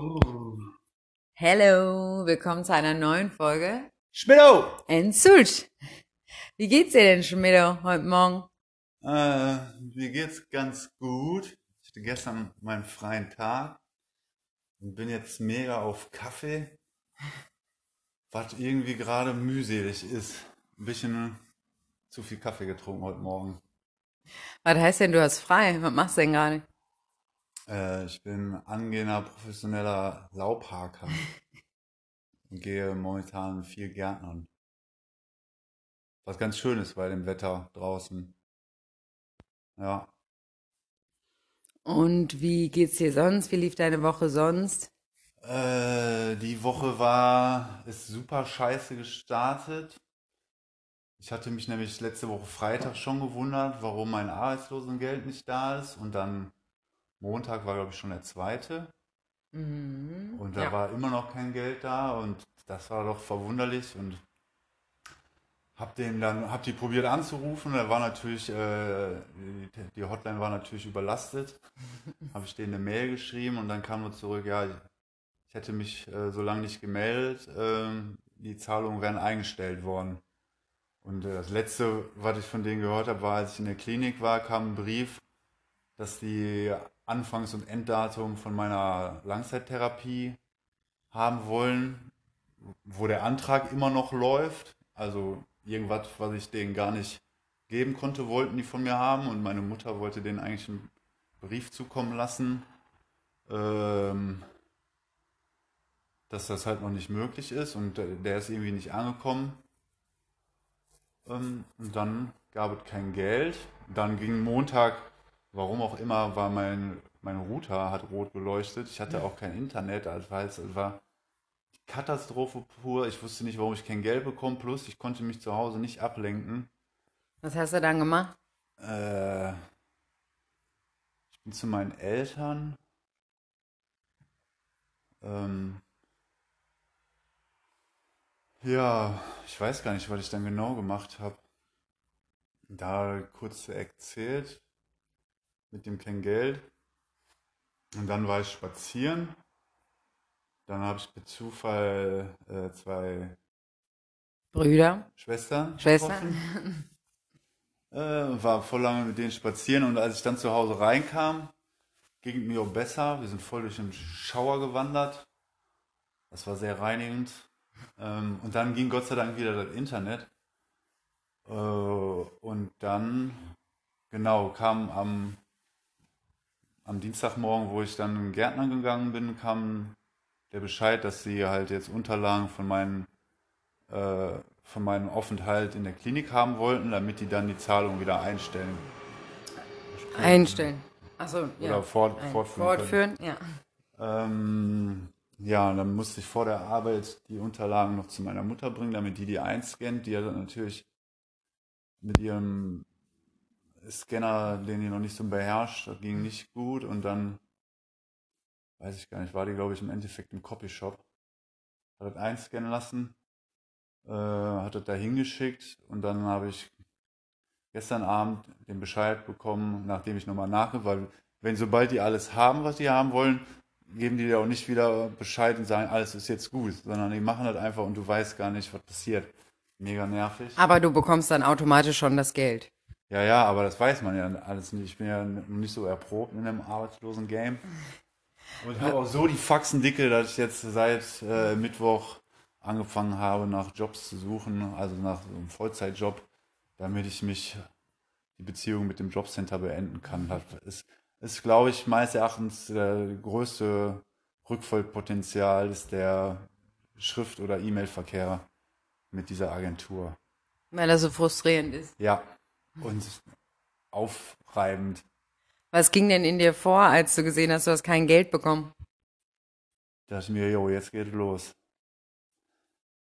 Oh. Hello, willkommen zu einer neuen Folge. Schmidto! Ensult. Wie geht's dir denn, Schmidto, heute Morgen? Äh, mir geht's ganz gut. Ich hatte gestern meinen freien Tag und bin jetzt mega auf Kaffee, was irgendwie gerade mühselig ist. Ein bisschen zu viel Kaffee getrunken heute Morgen. Was heißt denn, du hast frei? Was machst du denn gerade? Äh, ich bin angehender professioneller Laubhaker und gehe momentan viel Gärtnern. Was ganz schön ist bei dem Wetter draußen. Ja. Und wie geht's dir sonst? Wie lief deine Woche sonst? Äh, die Woche war, ist super scheiße gestartet. Ich hatte mich nämlich letzte Woche Freitag schon gewundert, warum mein Arbeitslosengeld nicht da ist. Und dann Montag war, glaube ich, schon der zweite. Mhm. Und da ja. war immer noch kein Geld da. Und das war doch verwunderlich. Und hab den dann, hab die probiert anzurufen. Da war natürlich, äh, die, die Hotline war natürlich überlastet. Habe ich denen eine Mail geschrieben und dann kam nur zurück, ja, ich hätte mich äh, so lange nicht gemeldet. ähm, die Zahlungen wären eingestellt worden. Und äh, das letzte, was ich von denen gehört habe, war, als ich in der Klinik war, kam ein Brief, dass die Anfangs- und Enddatum von meiner Langzeittherapie haben wollen, wo der Antrag immer noch läuft. Also irgendwas, was ich denen gar nicht geben konnte, wollten die von mir haben. Und meine Mutter wollte denen eigentlich einen Brief zukommen lassen, ähm, dass das halt noch nicht möglich ist. Und der ist irgendwie nicht angekommen. Ähm, und dann gab es kein Geld. Dann ging Montag, warum auch immer, war mein, mein Router hat rot geleuchtet. Ich hatte auch kein Internet, also war es war Katastrophe pur. Ich wusste nicht, warum ich kein Geld bekomme. Plus, ich konnte mich zu Hause nicht ablenken. Was hast du dann gemacht? Äh, ich bin zu meinen Eltern. Ähm, ja, ich weiß gar nicht, was ich dann genau gemacht habe. Da kurz erzählt, mit dem kein Geld. Und dann war ich spazieren. Dann habe ich per Zufall äh, zwei Brüder? Schwestern Schwestern? Äh, war voll lange mit denen spazieren und als ich dann zu Hause reinkam, ging es mir auch besser. Wir sind voll durch den Schauer gewandert. Das war sehr reinigend. Ähm, und dann ging Gott sei Dank wieder das Internet. Äh, und dann, genau, kam am, am Dienstagmorgen, wo ich dann in den Gärtner gegangen bin, kam der Bescheid, dass sie halt jetzt Unterlagen von meinen äh, von meinem Aufenthalt in der Klinik haben wollten, damit die dann die Zahlung wieder einstellen. Einstellen. Achso, ja. Oder fort, Ein- fortführen. Fortführen, ja. können. Ähm, ja, dann musste ich vor der Arbeit die Unterlagen noch zu meiner Mutter bringen, damit die die einscannt. Die hat dann natürlich mit ihrem Scanner, den die noch nicht so beherrscht, das ging nicht gut. Und dann, weiß ich gar nicht, war die, glaube ich, im Endeffekt im Copyshop. Hat das einscannen lassen, äh, hat das da hingeschickt und dann habe ich gestern Abend den Bescheid bekommen, nachdem ich nochmal nachge, weil wenn sobald die alles haben, was die haben wollen, geben die dir auch nicht wieder Bescheid und sagen, alles ist jetzt gut, sondern die machen das einfach und du weißt gar nicht, was passiert. Mega nervig. Aber du bekommst dann automatisch schon das Geld. Ja, ja, aber das weiß man ja alles nicht. Ich bin ja nicht so erprobt in einem arbeitslosen Game. Und ich habe auch so die Faxen dicke, dass ich jetzt seit äh, Mittwoch angefangen habe, nach Jobs zu suchen, also nach so einem Vollzeitjob, damit ich mich die Beziehung mit dem Jobcenter beenden kann. Das ist, ist glaube ich, meines Erachtens der größte Rückfallpotenzial ist der Schrift- oder E-Mail-Verkehr mit dieser Agentur. Weil das so frustrierend ist. Ja, und aufreibend. Was ging denn in dir vor, als du gesehen hast, du hast kein Geld bekommen? Da dachte ich mir, jo, jetzt geht los.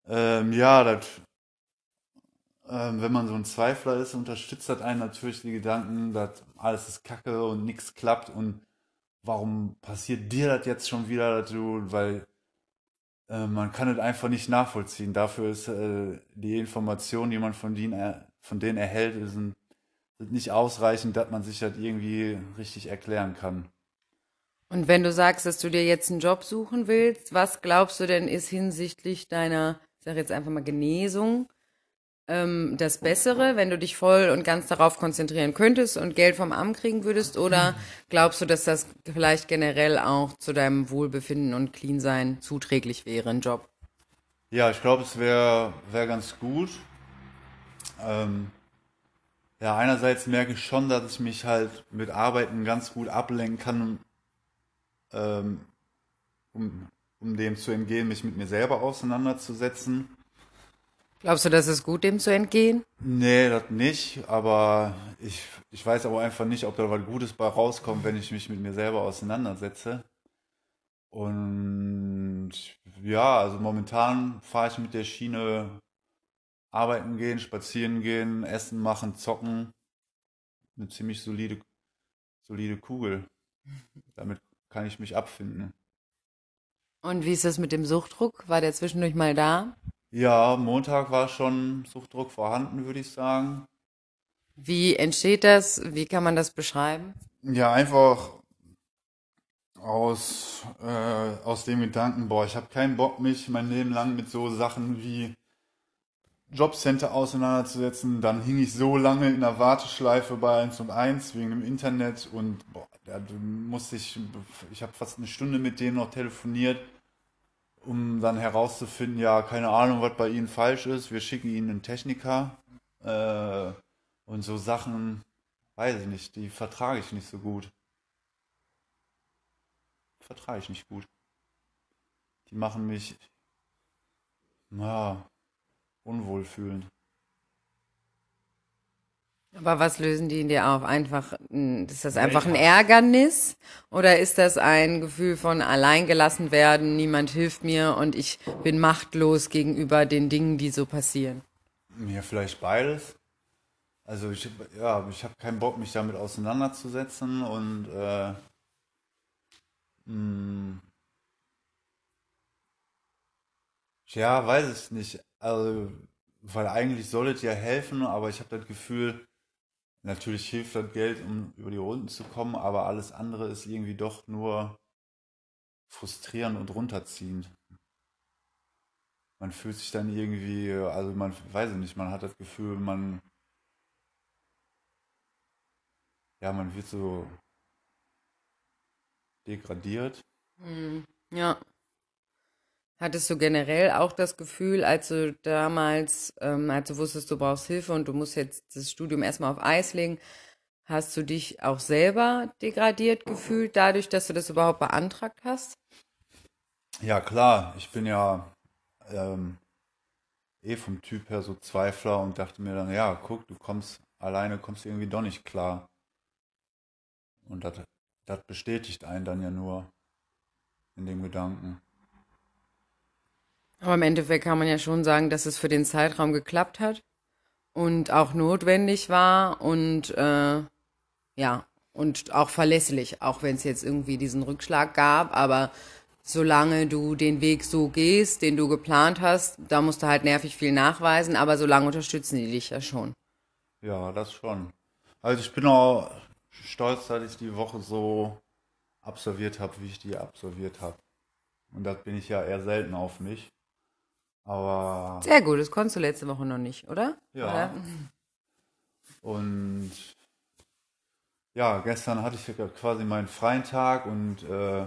Ähm, ja, das, ähm, wenn man so ein Zweifler ist, unterstützt das einen natürlich die Gedanken, dass alles ist kacke und nichts klappt und warum passiert dir das jetzt schon wieder, du, weil äh, man kann es einfach nicht nachvollziehen. Dafür ist äh, die Information, die man von denen, er, von denen erhält, ist, ein, nicht ausreichend, dass man sich das irgendwie richtig erklären kann. Und wenn du sagst, dass du dir jetzt einen Job suchen willst, was glaubst du denn ist hinsichtlich deiner, ich sag jetzt einfach mal Genesung, ähm, das Bessere, wenn du dich voll und ganz darauf konzentrieren könntest und Geld vom Amt kriegen würdest? Oder glaubst du, dass das vielleicht generell auch zu deinem Wohlbefinden und Cleansein zuträglich wäre, ein Job? Ja, ich glaube, es wäre wär ganz gut. Ähm, ja, einerseits merke ich schon, dass ich mich halt mit Arbeiten ganz gut ablenken kann, ähm, um, um dem zu entgehen, mich mit mir selber auseinanderzusetzen. Glaubst du, das ist gut, dem zu entgehen? Nee, das nicht, aber ich, ich weiß aber einfach nicht, ob da was Gutes bei rauskommt, wenn ich mich mit mir selber auseinandersetze. Und ja, also momentan fahre ich mit der Schiene arbeiten gehen, spazieren gehen, essen machen, zocken. Eine ziemlich solide, solide Kugel. Damit kann ich mich abfinden. Und wie ist das mit dem Suchtdruck? War der zwischendurch mal da? Ja, Montag war schon Suchtdruck vorhanden, würde ich sagen. Wie entsteht das? Wie kann man das beschreiben? Ja, einfach aus, äh, aus dem Gedanken, boah, ich habe keinen Bock, mich mein Leben lang mit so Sachen wie Jobcenter auseinanderzusetzen. Dann hing ich so lange in der Warteschleife bei 1 und 1 wegen dem Internet und boah, da musste ich, ich habe fast eine Stunde mit denen noch telefoniert, um dann herauszufinden, ja, keine Ahnung, was bei ihnen falsch ist. Wir schicken ihnen einen Techniker äh, und so Sachen, weiß ich nicht, die vertrage ich nicht so gut. Vertrage ich nicht gut. Die machen mich, na, unwohlfühlend. Aber was lösen die in dir auf? Einfach, ein- ist das einfach ein Ärgernis? Oder ist das ein Gefühl von alleingelassen werden, niemand hilft mir und ich bin machtlos gegenüber den Dingen, die so passieren? Mir vielleicht beides. Also ich, ja, ich habe keinen Bock, mich damit auseinanderzusetzen und äh, mh, ja, weiß ich nicht. Also, weil eigentlich soll es ja helfen, aber ich habe das Gefühl, natürlich hilft das Geld, um über die Runden zu kommen, aber alles andere ist irgendwie doch nur frustrierend und runterziehend. Man fühlt sich dann irgendwie, also man weiß ich nicht, man hat das Gefühl, man, ja, man wird so degradiert. Ja. Hattest du generell auch das Gefühl, als du damals, ähm, als du wusstest, du brauchst Hilfe und du musst jetzt das Studium erstmal auf Eis legen, hast du dich auch selber degradiert gefühlt, dadurch, dass du das überhaupt beantragt hast? Ja, klar, ich bin ja ähm, eh vom Typ her so Zweifler und dachte mir dann, ja, guck, du kommst alleine, kommst irgendwie doch nicht klar. Und das, das bestätigt einen dann ja nur in dem Gedanken. Aber im Endeffekt kann man ja schon sagen, dass es für den Zeitraum geklappt hat und auch notwendig war und äh, ja, und auch verlässlich, auch wenn es jetzt irgendwie diesen Rückschlag gab, aber solange du den Weg so gehst, den du geplant hast, da musst du halt nervig viel nachweisen, aber solange unterstützen die dich ja schon. Ja, das schon. Also ich bin auch stolz, dass ich die Woche so absolviert habe, wie ich die absolviert habe. Und das bin ich ja eher selten auf mich. Aber Sehr gut, das konntest du letzte Woche noch nicht, oder? Ja. Oder? Und ja, gestern hatte ich quasi meinen freien Tag und äh,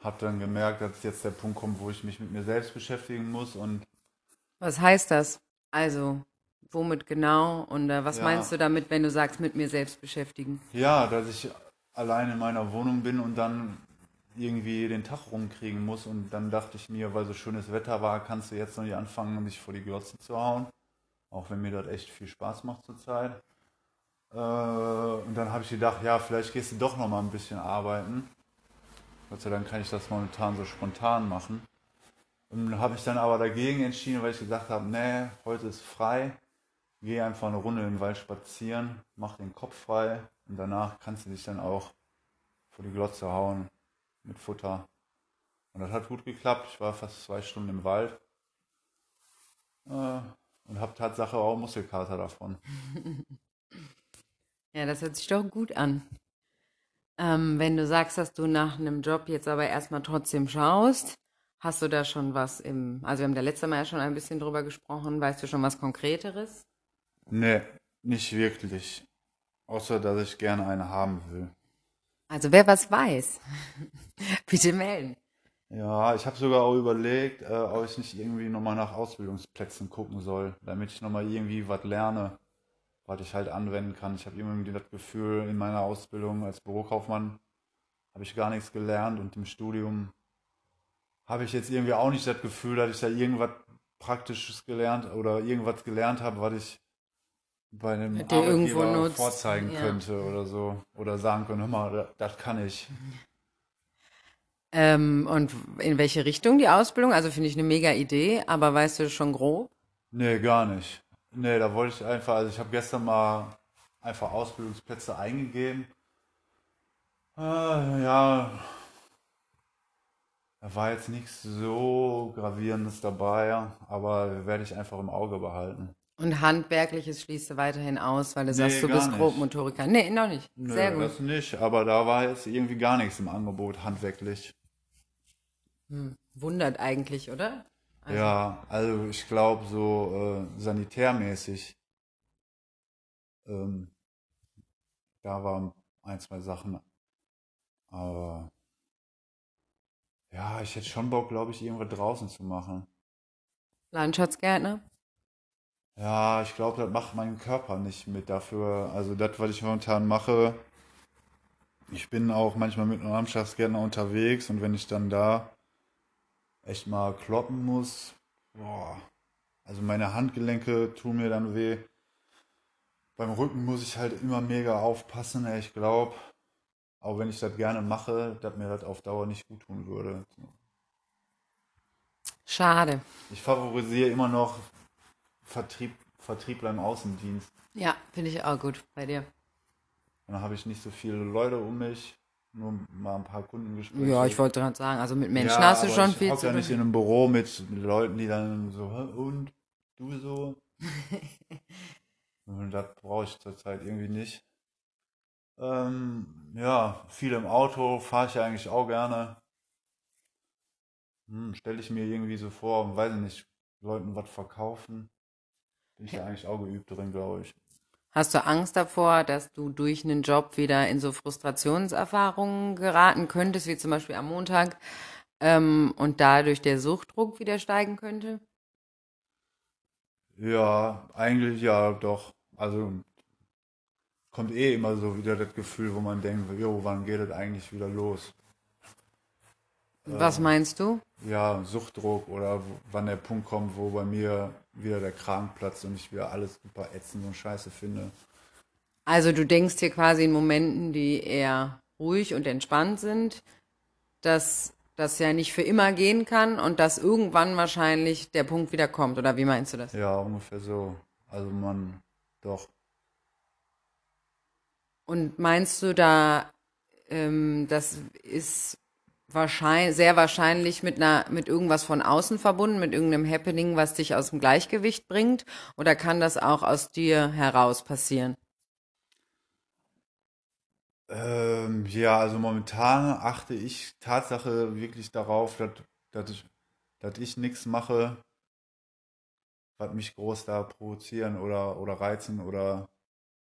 habe dann gemerkt, dass jetzt der Punkt kommt, wo ich mich mit mir selbst beschäftigen muss. Und Was heißt das? Also, womit genau und äh, was Ja. meinst du damit, wenn du sagst, mit mir selbst beschäftigen? ja, dass ich allein in meiner Wohnung bin und dann irgendwie den Tag rumkriegen muss. Und dann dachte ich mir, weil so schönes Wetter war, kannst du jetzt noch nicht anfangen, dich vor die Glotze zu hauen. Auch wenn mir das echt viel Spaß macht zurzeit. Äh, und dann habe ich gedacht, ja, vielleicht gehst du doch noch mal ein bisschen arbeiten. Gott sei Dank kann ich das momentan so spontan machen. Und habe ich dann aber dagegen entschieden, weil ich gesagt habe, nee, heute ist frei. Geh einfach eine Runde im Wald spazieren, mach den Kopf frei und danach kannst du dich dann auch vor die Glotze hauen mit Futter. Und das hat gut geklappt. Ich war fast zwei Stunden im Wald äh, und habe Tatsache auch Muskelkater davon. Ja, das hört sich doch gut an. Ähm, wenn du sagst, dass du nach einem Job jetzt aber erstmal trotzdem schaust, hast du da schon was im, also wir haben da letzte Mal ja schon ein bisschen drüber gesprochen, weißt du schon was Konkreteres? Nee, nicht wirklich. Außer, dass ich gerne eine haben will. Also wer was weiß, bitte melden. Ja, ich habe sogar auch überlegt, äh, ob ich nicht irgendwie nochmal nach Ausbildungsplätzen gucken soll, damit ich nochmal irgendwie was lerne, was ich halt anwenden kann. Ich habe irgendwie das Gefühl, in meiner Ausbildung als Bürokaufmann habe ich gar nichts gelernt und im Studium habe ich jetzt irgendwie auch nicht das Gefühl, dass ich da irgendwas Praktisches gelernt oder irgendwas gelernt habe, was ich bei einem irgendwo Arbeitgeber nutzt, vorzeigen ja. könnte oder so. Oder sagen können, hör mal, das, das kann ich. Ähm, und in welche Richtung die Ausbildung? Also finde ich eine mega Idee, aber weißt du schon grob? Nee, gar nicht. Nee, da wollte ich einfach, also ich habe gestern mal einfach Ausbildungsplätze eingegeben. Äh, ja, da war jetzt nichts so gravierendes dabei, aber werde ich einfach im Auge behalten. Und Handwerkliches schließt du weiterhin aus, weil du Nee, sagst, du bist nicht. Grobmotoriker. Nee, noch nicht. Nö, Sehr gut. das nicht, aber da war jetzt irgendwie gar nichts im Angebot, handwerklich. Wundert eigentlich, oder? Also- Ja, also ich glaube so äh, sanitärmäßig, ähm, da waren ein, zwei Sachen, aber ja, ich hätte schon Bock, glaube ich, irgendwas draußen zu machen. Landschaftsgärtner? Ja, ich glaube, das macht mein Körper nicht mit dafür. Also das, was ich momentan mache, ich bin auch manchmal mit einem Landschaftsgärtner unterwegs und wenn ich dann da echt mal kloppen muss, boah, also meine Handgelenke tun mir dann weh. Beim Rücken muss ich halt immer mega aufpassen, ich glaube, auch wenn ich das gerne mache, dass mir das auf Dauer nicht gut tun würde. Schade. Ich favorisiere immer noch Vertrieb, Vertriebler im Außendienst. Ja, finde ich auch gut bei dir. Dann habe ich nicht so viele Leute um mich, nur mal ein paar Kundengespräche. Ja, ich wollte gerade sagen, also mit Menschen Ja, hast du schon ich viel zu ja nicht tun. in einem Büro mit Leuten, die dann so, "Hä, und du so? und das brauche ich zurzeit irgendwie nicht. Ähm, ja, viel im Auto fahre ich ja eigentlich auch gerne. Hm, Stelle ich mir irgendwie so vor, weiß ich nicht, Leuten was verkaufen. Bin ich ja eigentlich auch geübt drin, glaube ich. Hast du Angst davor, dass du durch einen Job wieder in so Frustrationserfahrungen geraten könntest, wie zum Beispiel am Montag, ähm, und dadurch der Suchtdruck wieder steigen könnte? Ja, eigentlich ja, doch. Also kommt eh immer so wieder das Gefühl, wo man denkt, jo, wann geht es eigentlich wieder los? Was meinst du? Ja, Suchtdruck oder wann der Punkt kommt, wo bei mir wieder der Kragen platzt und ich wieder alles super ätzend und scheiße finde. Also du denkst dir quasi in Momenten, die eher ruhig und entspannt sind, dass das ja nicht für immer gehen kann und dass irgendwann wahrscheinlich der Punkt wieder kommt. Oder wie meinst du das? Ja, ungefähr so. Also man, doch. Und meinst du da, ähm, das ist wahrscheinlich, sehr wahrscheinlich mit einer, mit irgendwas von außen verbunden, mit irgendeinem Happening, was dich aus dem Gleichgewicht bringt? Oder kann das auch aus dir heraus passieren? Ähm, ja, also momentan achte ich Tatsache wirklich darauf, dass, dass ich, dass ich nichts mache, was mich groß da provozieren oder, oder reizen oder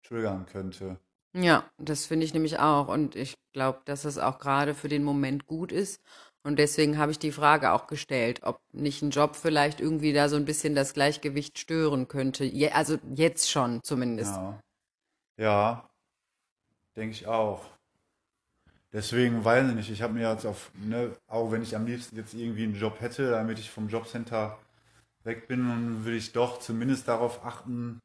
triggern könnte. Ja, das finde ich nämlich auch. Und ich glaube, dass es auch gerade für den Moment gut ist. Und deswegen habe ich die Frage auch gestellt, ob nicht ein Job vielleicht irgendwie da so ein bisschen das Gleichgewicht stören könnte. Je, also jetzt schon zumindest. Ja, ja, denke ich auch. Deswegen weiß ich nicht, ich habe mir jetzt auf, ne, auch wenn ich am liebsten jetzt irgendwie einen Job hätte, damit ich vom Jobcenter weg bin, dann will ich doch zumindest darauf achten,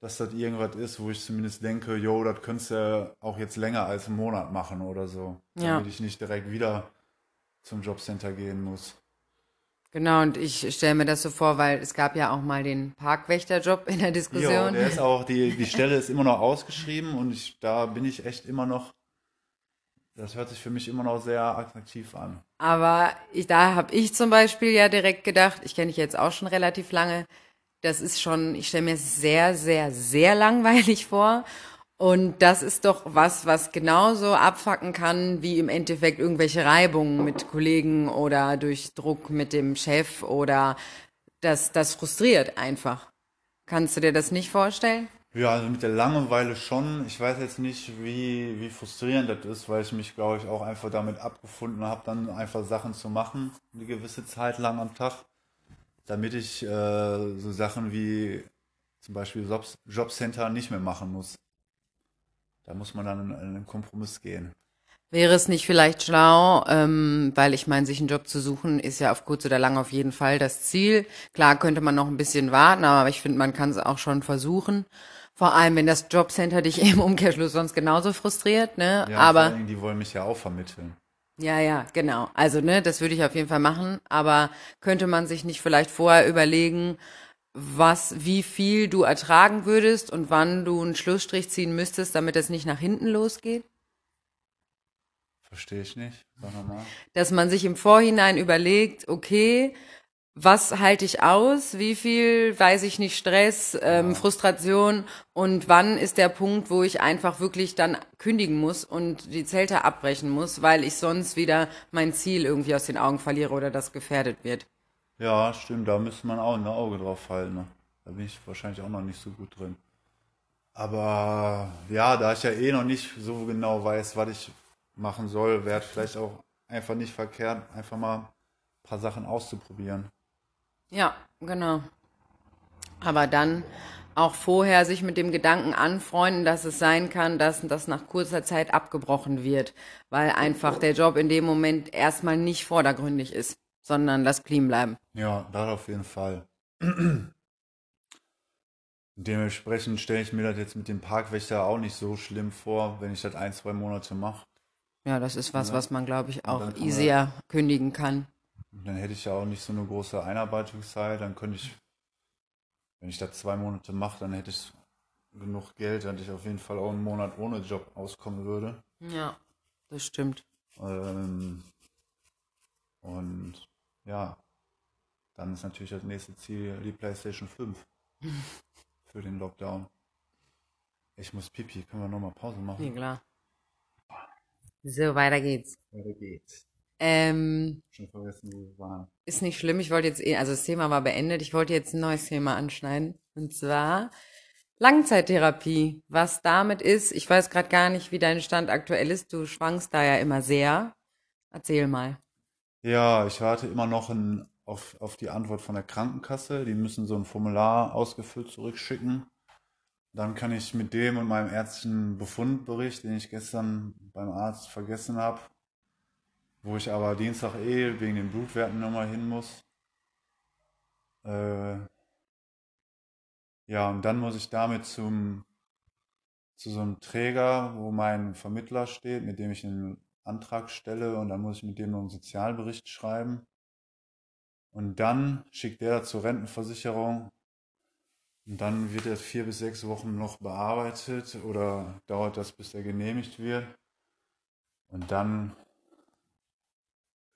dass das irgendwas ist, wo ich zumindest denke, jo, das könntest du auch jetzt länger als einen Monat machen oder so. Ja. Damit ich nicht direkt wieder zum Jobcenter gehen muss. Genau, und ich stelle mir das so vor, weil es gab ja auch mal den Parkwächterjob in der Diskussion. der ist auch, die, die Stelle ist immer noch ausgeschrieben und ich, da bin ich echt immer noch, das hört sich für mich immer noch sehr attraktiv an. Aber ich, da habe ich zum Beispiel ja direkt gedacht, ich kenne dich jetzt auch schon relativ lange, das ist schon, ich stelle mir sehr, sehr, sehr langweilig vor. Und das ist doch was, was genauso abfacken kann, wie im Endeffekt irgendwelche Reibungen mit Kollegen oder durch Druck mit dem Chef oder das, das frustriert einfach. Kannst du dir das nicht vorstellen? Ja, also mit der Langeweile schon. Ich weiß jetzt nicht, wie, wie frustrierend das ist, weil ich mich, glaube ich, auch einfach damit abgefunden habe, dann einfach Sachen zu machen, eine gewisse Zeit lang am Tag, damit ich äh, so Sachen wie zum Beispiel Jobs, Jobcenter nicht mehr machen muss. Da muss man dann in einen Kompromiss gehen. Wäre es nicht vielleicht schlau, ähm, weil ich meine, sich einen Job zu suchen, ist ja auf kurz oder lang auf jeden Fall das Ziel. Klar könnte man noch ein bisschen warten, aber ich finde, man kann es auch schon versuchen. Vor allem, wenn das Jobcenter dich im Umkehrschluss sonst genauso frustriert, ne? Ja, aber vor Dingen, die wollen mich ja auch vermitteln. Ja, ja, genau. Also, ne, das würde ich auf jeden Fall machen. Aber könnte man sich nicht vielleicht vorher überlegen, was, wie viel du ertragen würdest und wann du einen Schlussstrich ziehen müsstest, damit es nicht nach hinten losgeht? Verstehe ich nicht. Sag nochmal. dass man sich im Vorhinein überlegt, okay, was halte ich aus, wie viel, weiß ich nicht, Stress, ähm, Frustration und wann ist der Punkt, wo ich einfach wirklich dann kündigen muss und die Zelte abbrechen muss, weil ich sonst wieder mein Ziel irgendwie aus den Augen verliere oder das gefährdet wird. Ja, stimmt, da müsste man auch ein Auge drauf halten. Ne? Da bin ich wahrscheinlich auch noch nicht so gut drin. Aber ja, da ich ja eh noch nicht so genau weiß, was ich machen soll, wäre es vielleicht auch einfach nicht verkehrt, einfach mal ein paar Sachen auszuprobieren. Ja, genau. Aber dann auch vorher sich mit dem Gedanken anfreunden, dass es sein kann, dass das nach kurzer Zeit abgebrochen wird, weil einfach der Job in dem Moment erstmal nicht vordergründig ist, sondern das clean bleiben. Ja, das auf jeden Fall. Dementsprechend stelle ich mir das jetzt mit dem Parkwächter auch nicht so schlimm vor, wenn ich das ein, zwei Monate mache. Ja, das ist was, Ja. was man, glaube ich, auch easier kündigen kann. Dann hätte ich ja auch nicht so eine große Einarbeitungszeit. Dann könnte ich, wenn ich das zwei Monate mache, dann hätte ich genug Geld, dass ich auf jeden Fall auch einen Monat ohne Job auskommen würde. Ja, das stimmt. Ähm, und ja, dann ist natürlich das nächste Ziel die PlayStation 5 für den Lockdown. Ich muss pipi, können wir nochmal Pause Ja, machen? klar. So, weiter geht's. Weiter geht's. Ähm, Schon vergessen, wo wir waren. ist nicht schlimm. Ich wollte jetzt eh, also das Thema war beendet. Ich wollte jetzt ein neues Thema anschneiden. Und zwar Langzeittherapie. Was damit ist, ich weiß gerade gar nicht, wie dein Stand aktuell ist. Du schwankst da ja immer sehr. Erzähl mal. Ja, ich warte immer noch in, auf, auf die Antwort von der Krankenkasse. Die müssen so ein Formular ausgefüllt zurückschicken. Dann kann ich mit dem und meinem ärztlichen Befundbericht, den ich gestern beim Arzt vergessen habe, wo ich aber Dienstag eh wegen den Blutwerten nochmal hin muss. Äh, ja, und dann muss ich damit zum, zu so einem Träger, wo mein Vermittler steht, mit dem ich einen Antrag stelle und dann muss ich mit dem noch einen Sozialbericht schreiben. Und dann schickt der zur Rentenversicherung und dann wird er vier bis sechs Wochen noch bearbeitet oder dauert das, bis er genehmigt wird. Und dann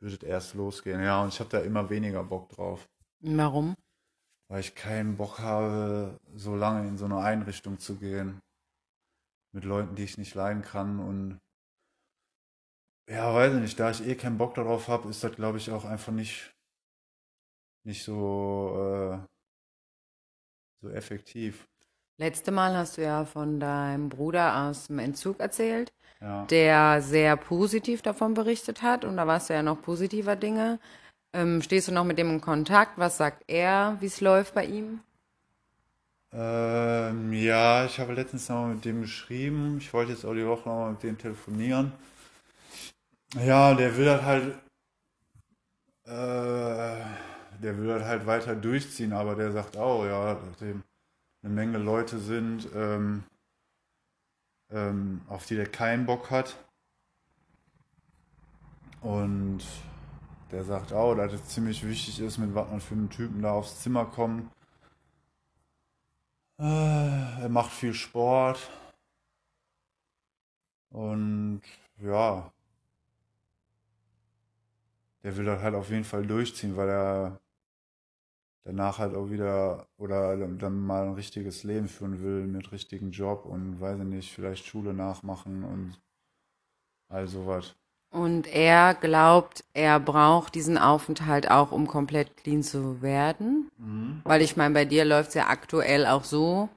wird es erst losgehen. Ja, und ich habe da immer weniger Bock drauf, Warum? weil ich keinen Bock habe, so lange in so eine Einrichtung zu gehen. Mit Leuten, die ich nicht leiden kann. Und ja, weiß ich nicht, da ich eh keinen Bock darauf habe, ist das, glaube ich, auch einfach nicht, nicht so, äh, so effektiv. Letzte Mal hast du ja von deinem Bruder aus dem Entzug erzählt, Ja. der sehr positiv davon berichtet hat. Und da warst du ja noch positiver Dinge. Ähm, stehst du noch mit dem in Kontakt? Was sagt er, wie es läuft bei ihm? Ähm, ja, ich habe letztens noch mit dem geschrieben. Ich wollte jetzt auch die Woche noch mit dem telefonieren. Ja, der will das halt, äh, der will das halt weiter durchziehen, aber der sagt auch, ja, nachdem eine Menge Leute sind, ähm, ähm, auf die der keinen Bock hat. Und der sagt auch, dass es ziemlich wichtig ist, mit was man für einen Typen da aufs Zimmer kommt. Äh, Er macht viel Sport. Und ja, der will das halt auf jeden Fall durchziehen, weil er danach halt auch wieder oder dann mal ein richtiges Leben führen will mit richtigen Job und weiß ich nicht, vielleicht Schule nachmachen und all sowas. Und er glaubt, er braucht diesen Aufenthalt auch, um komplett clean zu werden. Mhm. Weil ich meine, bei dir läuft es ja aktuell auch so.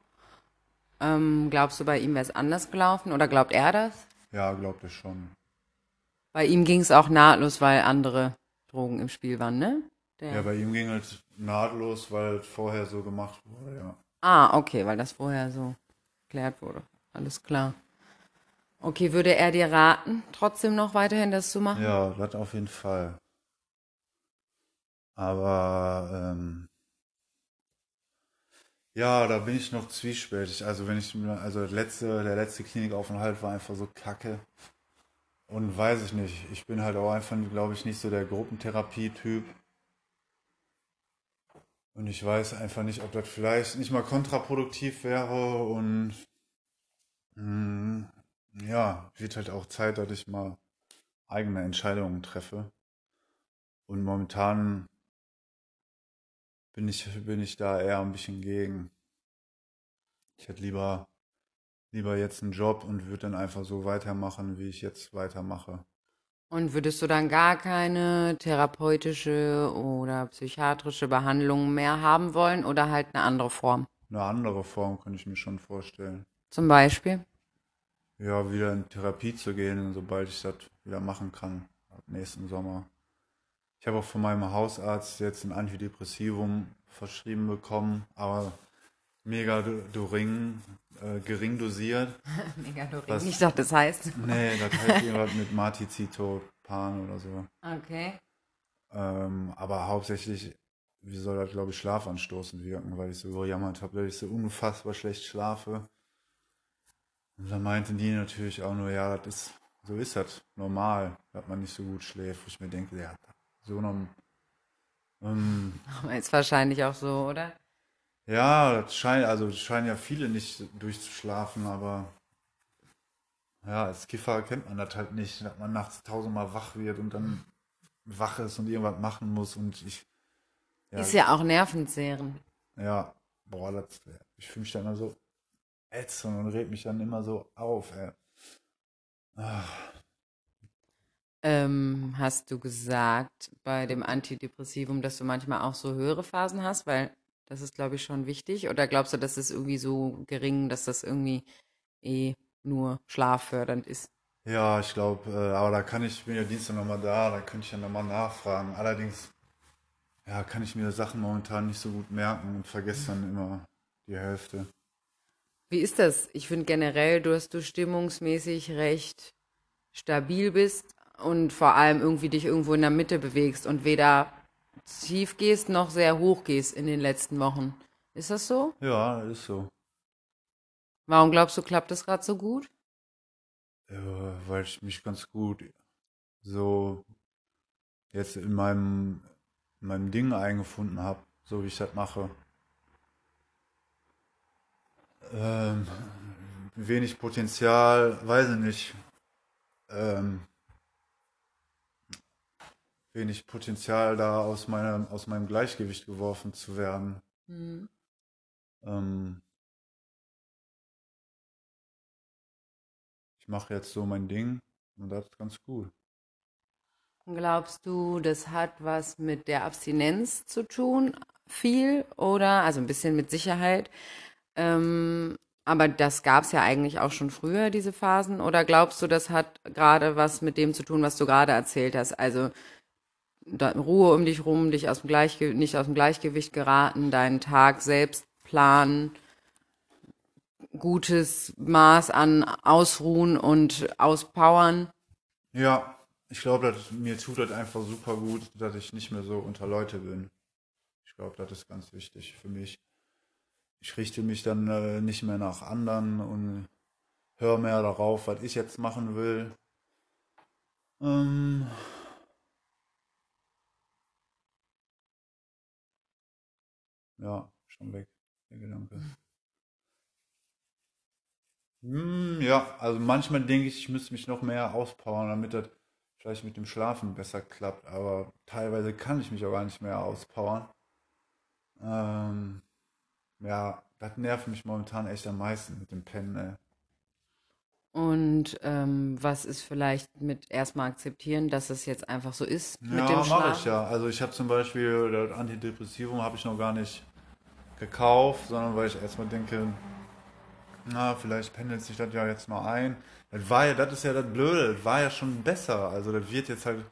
Ähm, glaubst du, bei ihm wäre es anders gelaufen oder glaubt er das? Ja, glaubt er schon. Bei ihm ging es auch nahtlos, weil andere Drogen im Spiel waren, ne? Der ja, bei ihm ging es nahtlos, weil vorher so gemacht wurde, ja. Ah, okay, weil das vorher so geklärt wurde. Alles klar. Okay, würde er dir raten, trotzdem noch weiterhin das zu machen? Ja, das auf jeden Fall. Aber ähm, ja, da bin ich noch zwiespältig. Also wenn ich also letzte, der letzte Klinikaufenthalt war einfach so kacke. Und weiß ich nicht. Ich bin halt auch einfach, glaube ich, nicht so der Gruppentherapie-Typ. Und ich weiß einfach nicht, ob das vielleicht nicht mal kontraproduktiv wäre und mh, hm, ja, wird halt auch Zeit, dass ich mal eigene Entscheidungen treffe. Und momentan bin ich, bin ich da eher ein bisschen gegen. Ich hätte lieber, lieber jetzt einen Job und würde dann einfach so weitermachen, wie ich jetzt weitermache. Und würdest du dann gar keine therapeutische oder psychiatrische Behandlung mehr haben wollen oder halt eine andere Form? Eine andere Form kann ich mir schon vorstellen. Zum Beispiel? Ja, wieder in Therapie zu gehen, sobald ich das wieder machen kann, ab nächsten Sommer. Ich habe auch von meinem Hausarzt jetzt ein Antidepressivum verschrieben bekommen, aber mega Doring, äh, gering dosiert. Megadorin. Was, ich dachte, das heißt. Nee, das heißt irgendwas mit Martizitopan oder so. Okay. Ähm, aber hauptsächlich, wie soll das, glaube ich, schlafanstoßend wirken, weil ich so gejammert habe, dass ich so unfassbar schlecht schlafe. Und dann meinten die natürlich auch nur, ja, das ist, so ist das normal, dass man nicht so gut schläft. Wo ich mir denke, ja, so noch. Ähm, ist wahrscheinlich auch so, oder? Ja, das scheint, also scheinen ja viele nicht durchzuschlafen, aber ja, als Kiffer kennt man das halt nicht, dass man nachts tausendmal wach wird und dann wach ist und irgendwas machen muss und ich. Ja, ist ja auch nervenzehrend. Ja, boah, das, ich fühle mich dann immer so ätzend und red mich dann immer so auf, ey. Ähm, hast du gesagt bei dem Antidepressivum, dass du manchmal auch so höhere Phasen hast, weil das ist, glaube ich, schon wichtig. Oder glaubst du, dass es irgendwie so gering, dass das irgendwie eh nur schlaffördernd ist? Ja, ich glaube, äh, aber da kann ich, bin ja Dienstag nochmal da, da könnte ich ja nochmal nachfragen. Allerdings, ja, kann ich mir Sachen momentan nicht so gut merken und vergesse dann immer die Hälfte. Wie ist das? Ich finde generell, dass du stimmungsmäßig recht stabil bist und vor allem irgendwie dich irgendwo in der Mitte bewegst und weder tief gehst, noch sehr hoch gehst in den letzten Wochen. Ist das so? Ja, ist so. Warum glaubst du, klappt das gerade so gut? Ja, weil ich mich ganz gut so jetzt in meinem, in meinem Ding eingefunden habe, so wie ich das mache. Ähm, wenig Potenzial, weiß ich nicht. Ähm, wenig Potenzial da aus meinem, aus meinem Gleichgewicht geworfen zu werden. Mhm. Ähm, ich mache jetzt so mein Ding und das ist ganz gut. Glaubst du, das hat was mit der Abstinenz zu tun? Viel oder, also ein bisschen mit Sicherheit. Ähm, aber das gab es ja eigentlich auch schon früher, diese Phasen. Oder glaubst du, das hat gerade was mit dem zu tun, was du gerade erzählt hast? Also Ruhe um dich rum, dich aus dem nicht aus dem Gleichgewicht geraten, deinen Tag selbst planen, gutes Maß an Ausruhen und Auspowern. Ja, ich glaube, mir tut das einfach super gut, dass ich nicht mehr so unter Leute bin. Ich glaube, das ist ganz wichtig für mich. Ich richte mich dann äh, nicht mehr nach anderen und höre mehr darauf, was ich jetzt machen will. Ähm, Ja, schon weg, der Gedanke. Hm, ja, also manchmal denke ich, ich müsste mich noch mehr auspowern, damit das vielleicht mit dem Schlafen besser klappt, aber teilweise kann ich mich auch gar nicht mehr auspowern. Ähm, ja, das nervt mich momentan echt am meisten mit dem Pennen, ey. Und ähm, was ist vielleicht mit erstmal akzeptieren, dass es jetzt einfach so ist mit Ja, dem mache ich ja. Also ich habe zum Beispiel das Antidepressivum habe ich noch gar nicht gekauft, sondern weil ich erstmal denke, na, vielleicht pendelt sich das ja jetzt mal ein. Das war ja, das ist ja das Blöde, das war ja schon besser. Also das wird jetzt halt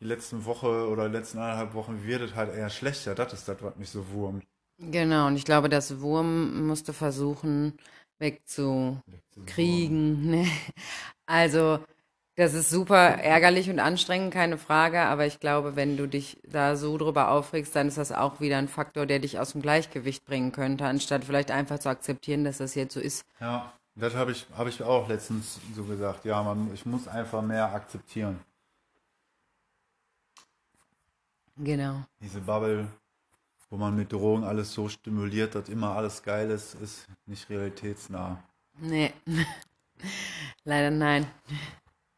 die letzten Woche oder letzten eineinhalb Wochen wird es halt eher schlechter. Das ist das, was mich so wurmt. Genau, und ich glaube, das Wurm musste versuchen wegzukriegen. Ne? Also, das ist super ärgerlich und anstrengend, keine Frage, aber ich glaube, wenn du dich da so drüber aufregst, dann ist das auch wieder ein Faktor, der dich aus dem Gleichgewicht bringen könnte, anstatt vielleicht einfach zu akzeptieren, dass das jetzt so ist. Ja, das habe ich, hab ich auch letztens so gesagt. Ja, man, ich muss einfach mehr akzeptieren. Genau. Diese Bubble, wo man mit Drogen alles so stimuliert, dass immer alles geil ist, ist nicht realitätsnah. Nee. Leider nein.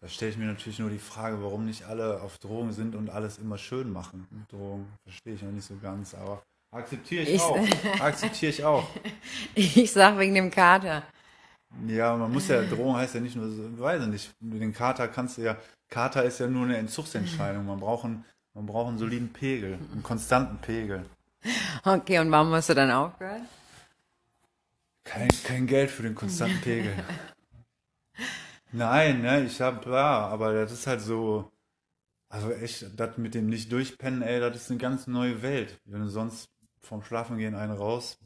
Da stelle ich mir natürlich nur die Frage, warum nicht alle auf Drogen sind und alles immer schön machen Drogen. Verstehe ich noch nicht so ganz, aber akzeptiere ich, Ich- auch. Akzeptiere ich auch. Ich sag wegen dem Kater. Ja, man muss ja, Drogen heißt ja nicht nur, weiß ich nicht, den Kater kannst du ja, Kater ist ja nur eine Entzugsentscheidung. Man braucht einen, man braucht einen soliden Pegel, einen konstanten Pegel. Okay, und warum hast du dann aufgehört? Kein, kein Geld für den konstanten Pegel. Nein, ne, ich hab, ja, aber das ist halt so, also echt, das mit dem nicht durchpennen, ey, das ist eine ganz neue Welt. Wenn du sonst vorm Schlafengehen einen raus,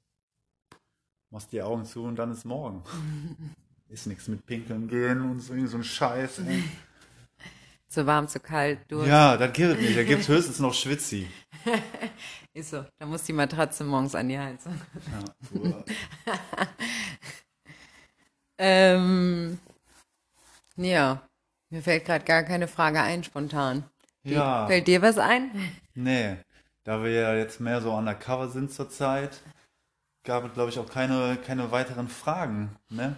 machst die Augen zu und dann ist morgen. Ist nichts mit Pinkeln gehen und so, so ein Scheiß. Ey. Zu warm, zu kalt, du. Ja, das geht nicht. Da gibt's höchstens noch Schwitzi. Ist so. Da muss die Matratze morgens an die Heizung. Ja. Ähm, ja, mir fällt gerade gar keine Frage ein, spontan. ja. Fällt dir was ein? Nee, da wir ja jetzt mehr so undercover sind zurzeit, gab es, glaube ich, auch keine, keine weiteren Fragen, ne?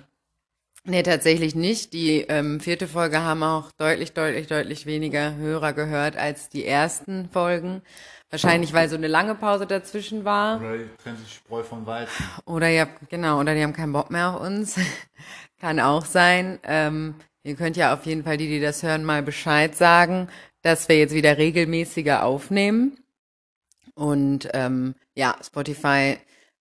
Nee, tatsächlich nicht. Die ähm, vierte Folge haben auch deutlich, deutlich, deutlich weniger Hörer gehört als die ersten Folgen. Wahrscheinlich, weil so eine lange Pause dazwischen war. Oder die trennt sich Spreu vom Weizen. Oder ihr habt, genau, oder die haben keinen Bock mehr auf uns. Kann auch sein. Ähm, ihr könnt ja auf jeden Fall, die, die das hören, mal Bescheid sagen, dass wir jetzt wieder regelmäßiger aufnehmen. Und ähm, ja, Spotify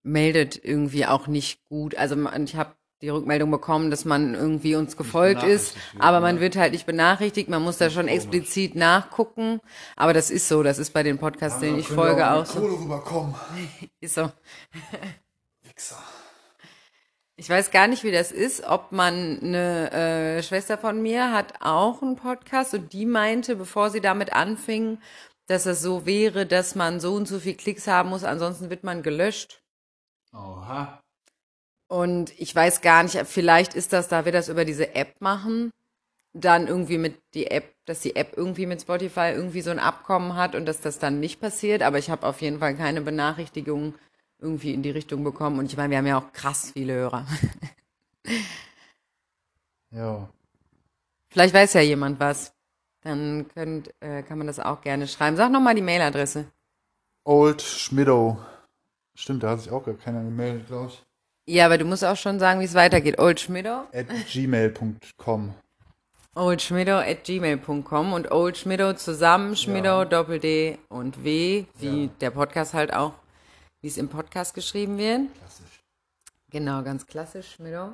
meldet irgendwie auch nicht gut. Also man- ich habe die Rückmeldung bekommen, dass man irgendwie uns gefolgt ist, aber man wird halt nicht benachrichtigt. Man muss da schon explizit nachgucken. Aber das ist so, das ist bei den Podcasts, denen ich folge, auch so. Kohle rüberkommen. Ist so. Wichser. Ich weiß gar nicht, wie das ist, ob man eine äh, Schwester von mir hat auch einen Podcast und die meinte, bevor sie damit anfing, dass es so wäre, dass man so und so viel Klicks haben muss, ansonsten wird man gelöscht. Oha. Und ich weiß gar nicht, vielleicht ist das, da wir das über diese App machen, dann irgendwie mit die App, dass die App irgendwie mit Spotify irgendwie so ein Abkommen hat und dass das dann nicht passiert. Aber ich habe auf jeden Fall keine Benachrichtigung irgendwie in die Richtung bekommen. Und ich meine, wir haben ja auch krass viele Hörer. Ja. Vielleicht weiß ja jemand was. Dann könnt, äh, kann man das auch gerne schreiben. Sag nochmal die Mailadresse. Old Schmidow. Stimmt, da hat sich auch gar keiner gemeldet, glaube ich. Ja, aber du musst auch schon sagen, wie es weitergeht. Old Schmido. At gmail.com. oldschmido at gmail.com und Old Schmido zusammen, Schmido, Ja. Doppel-D und W, wie Ja. der Podcast halt auch, wie es im Podcast geschrieben wird. Klassisch. Genau, ganz klassisch, Schmido.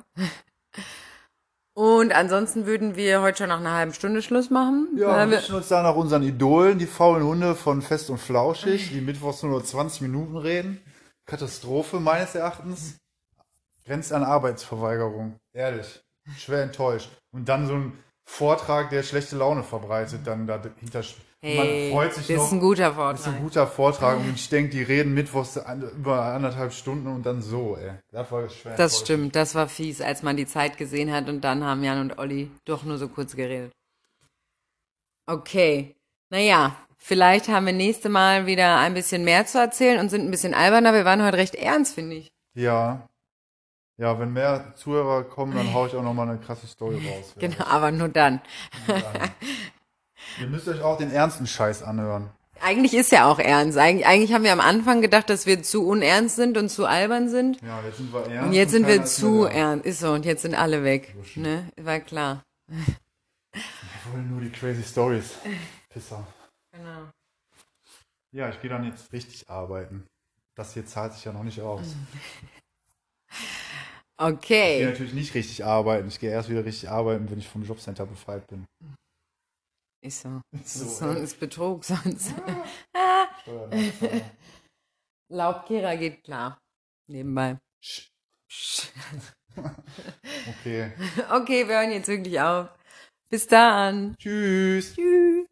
Und ansonsten würden wir heute schon nach einer halben Stunde Schluss machen. Ja, wir richten uns da nach unseren Idolen, die faulen Hunde von Fest und Flauschig, die mittwochs nur noch 20 Minuten reden. Katastrophe meines Erachtens. Grenzt an Arbeitsverweigerung. Ehrlich. Schwer enttäuscht. Und dann so ein Vortrag, der schlechte Laune verbreitet, dann dahinter. Hey, Man freut sich das noch. ist ein guter Das ist ein Vortrag. guter Vortrag und ich denke, die reden mittwochs über anderthalb Stunden und dann so, ey. Das war schwer. Das stimmt, das war fies, als man die Zeit gesehen hat und dann haben Jan und Olli doch nur so kurz geredet. Okay, naja, vielleicht haben wir nächste Mal wieder ein bisschen mehr zu erzählen und sind ein bisschen alberner. Wir waren heute recht ernst, finde ich. Ja. Ja, wenn mehr Zuhörer kommen, dann hau ich auch nochmal eine krasse Story raus. Genau, aber nur dann. Ihr müsst euch auch den ernsten Scheiß anhören. Eigentlich ist ja auch ernst. Eig eigentlich haben wir am Anfang gedacht, dass wir zu unernst sind und zu albern sind. Ja, jetzt sind wir ernst. Und jetzt sind wir zu ernst. Ist so, und jetzt sind alle weg. Wurscht. Ne? War klar. Wir wollen nur die crazy Stories. Pisser. Genau. Ja, ich gehe dann jetzt richtig arbeiten. Das hier zahlt sich ja noch nicht aus. Ich gehe Okay. natürlich nicht richtig arbeiten. Ich gehe erst wieder richtig arbeiten, wenn ich vom Jobcenter befreit bin. Ist so. So, So ist Betrug sonst. Laubkehrer geht klar. Nebenbei. Okay. Okay, wir hören jetzt wirklich auf. Bis dann. Tschüss. Tschüss.